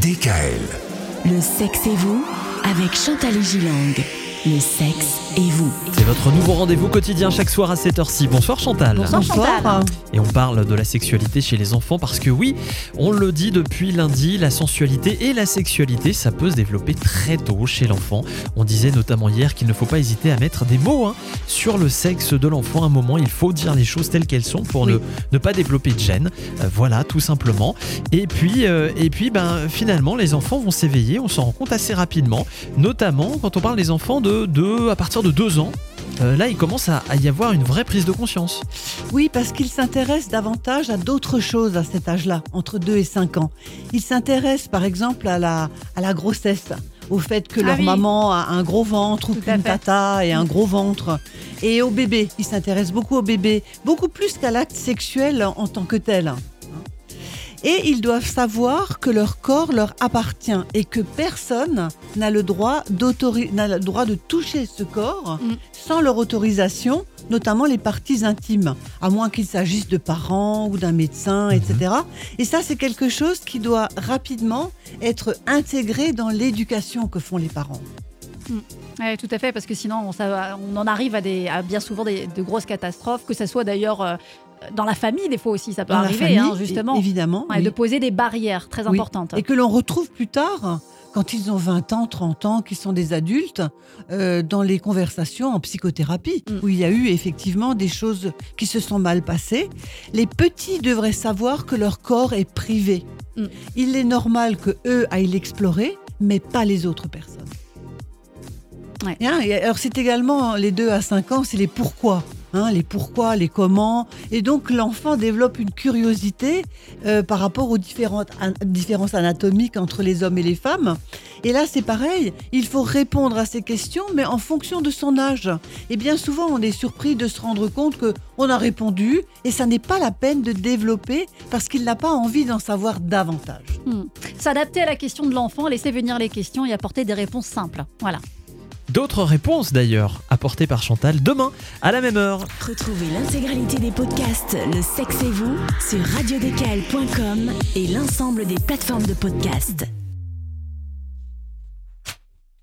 DKL. Le sexe et vous avec Chantal Gilang. Le sexe et vous. C'est votre nouveau rendez-vous quotidien chaque soir à 7h6. Bonsoir Chantal. Bonsoir. Et on parle de la sexualité chez les enfants parce que oui, on le dit depuis lundi, la sensualité et la sexualité, ça peut se développer très tôt chez l'enfant. On disait notamment hier qu'il ne faut pas hésiter à mettre des mots hein, sur le sexe de l'enfant. À un moment, il faut dire les choses telles qu'elles sont pour ne, ne pas développer de gêne. Euh, voilà, tout simplement. Et puis, euh, et puis ben, finalement, les enfants vont s'éveiller, on s'en rend compte assez rapidement, notamment quand on parle des enfants de, de à partir de 2 ans. Euh, là, il commence à, à y avoir une vraie prise de conscience. Oui, parce qu'ils s'intéressent davantage à d'autres choses à cet âge-là, entre 2 et 5 ans. Ils s'intéressent par exemple à la, à la grossesse, au fait que Ah leur oui. maman a un gros ventre ou fait. tata ait un gros ventre. Et au bébé, ils s'intéressent beaucoup au bébé, beaucoup plus qu'à l'acte sexuel en, en tant que tel. Et ils doivent savoir que leur corps leur appartient et que personne n'a le droit, n'a le droit de toucher ce corps Mm. sans leur autorisation, notamment les parties intimes, à moins qu'il s'agisse de parents ou d'un médecin, etc. Et ça, c'est quelque chose qui doit rapidement être intégré dans l'éducation que font les parents. Ouais, tout à fait, parce que sinon, on, ça va- on en arrive à, des, à bien souvent des, de grosses catastrophes, que ce soit d'ailleurs euh, dans la famille, des fois aussi, ça peut Dans la arriver, famille, hein, justement. évidemment. Ouais, oui. De poser des barrières très Oui. importantes. Et que l'on retrouve plus tard, quand ils ont 20 ans, 30 ans, qui sont des adultes, euh, dans les conversations en psychothérapie, Mm. où il y a eu effectivement des choses qui se sont mal passées. Les petits devraient savoir que leur corps est privé. Mm. Il est normal que eux aillent l'explorer, mais pas les autres personnes. Ouais. Hein, alors c'est également les 2 à 5 ans, c'est les pourquoi. Hein, les pourquoi, les comment. Et donc l'enfant développe une curiosité euh, par rapport aux différentes différences anatomiques entre les hommes et les femmes. Et là, c'est pareil, il faut répondre à ces questions, mais en fonction de son âge. Et bien souvent, on est surpris de se rendre compte que on a répondu et ça n'est pas la peine de développer parce qu'il n'a pas envie d'en savoir davantage. Hmm. S'adapter à la question de l'enfant, laisser venir les questions et apporter des réponses simples. Voilà. D'autres réponses d'ailleurs apportées par Chantal demain à la même heure. Retrouvez l'intégralité des podcasts Le sexe et vous sur radiodécal.com et l'ensemble des plateformes de podcasts.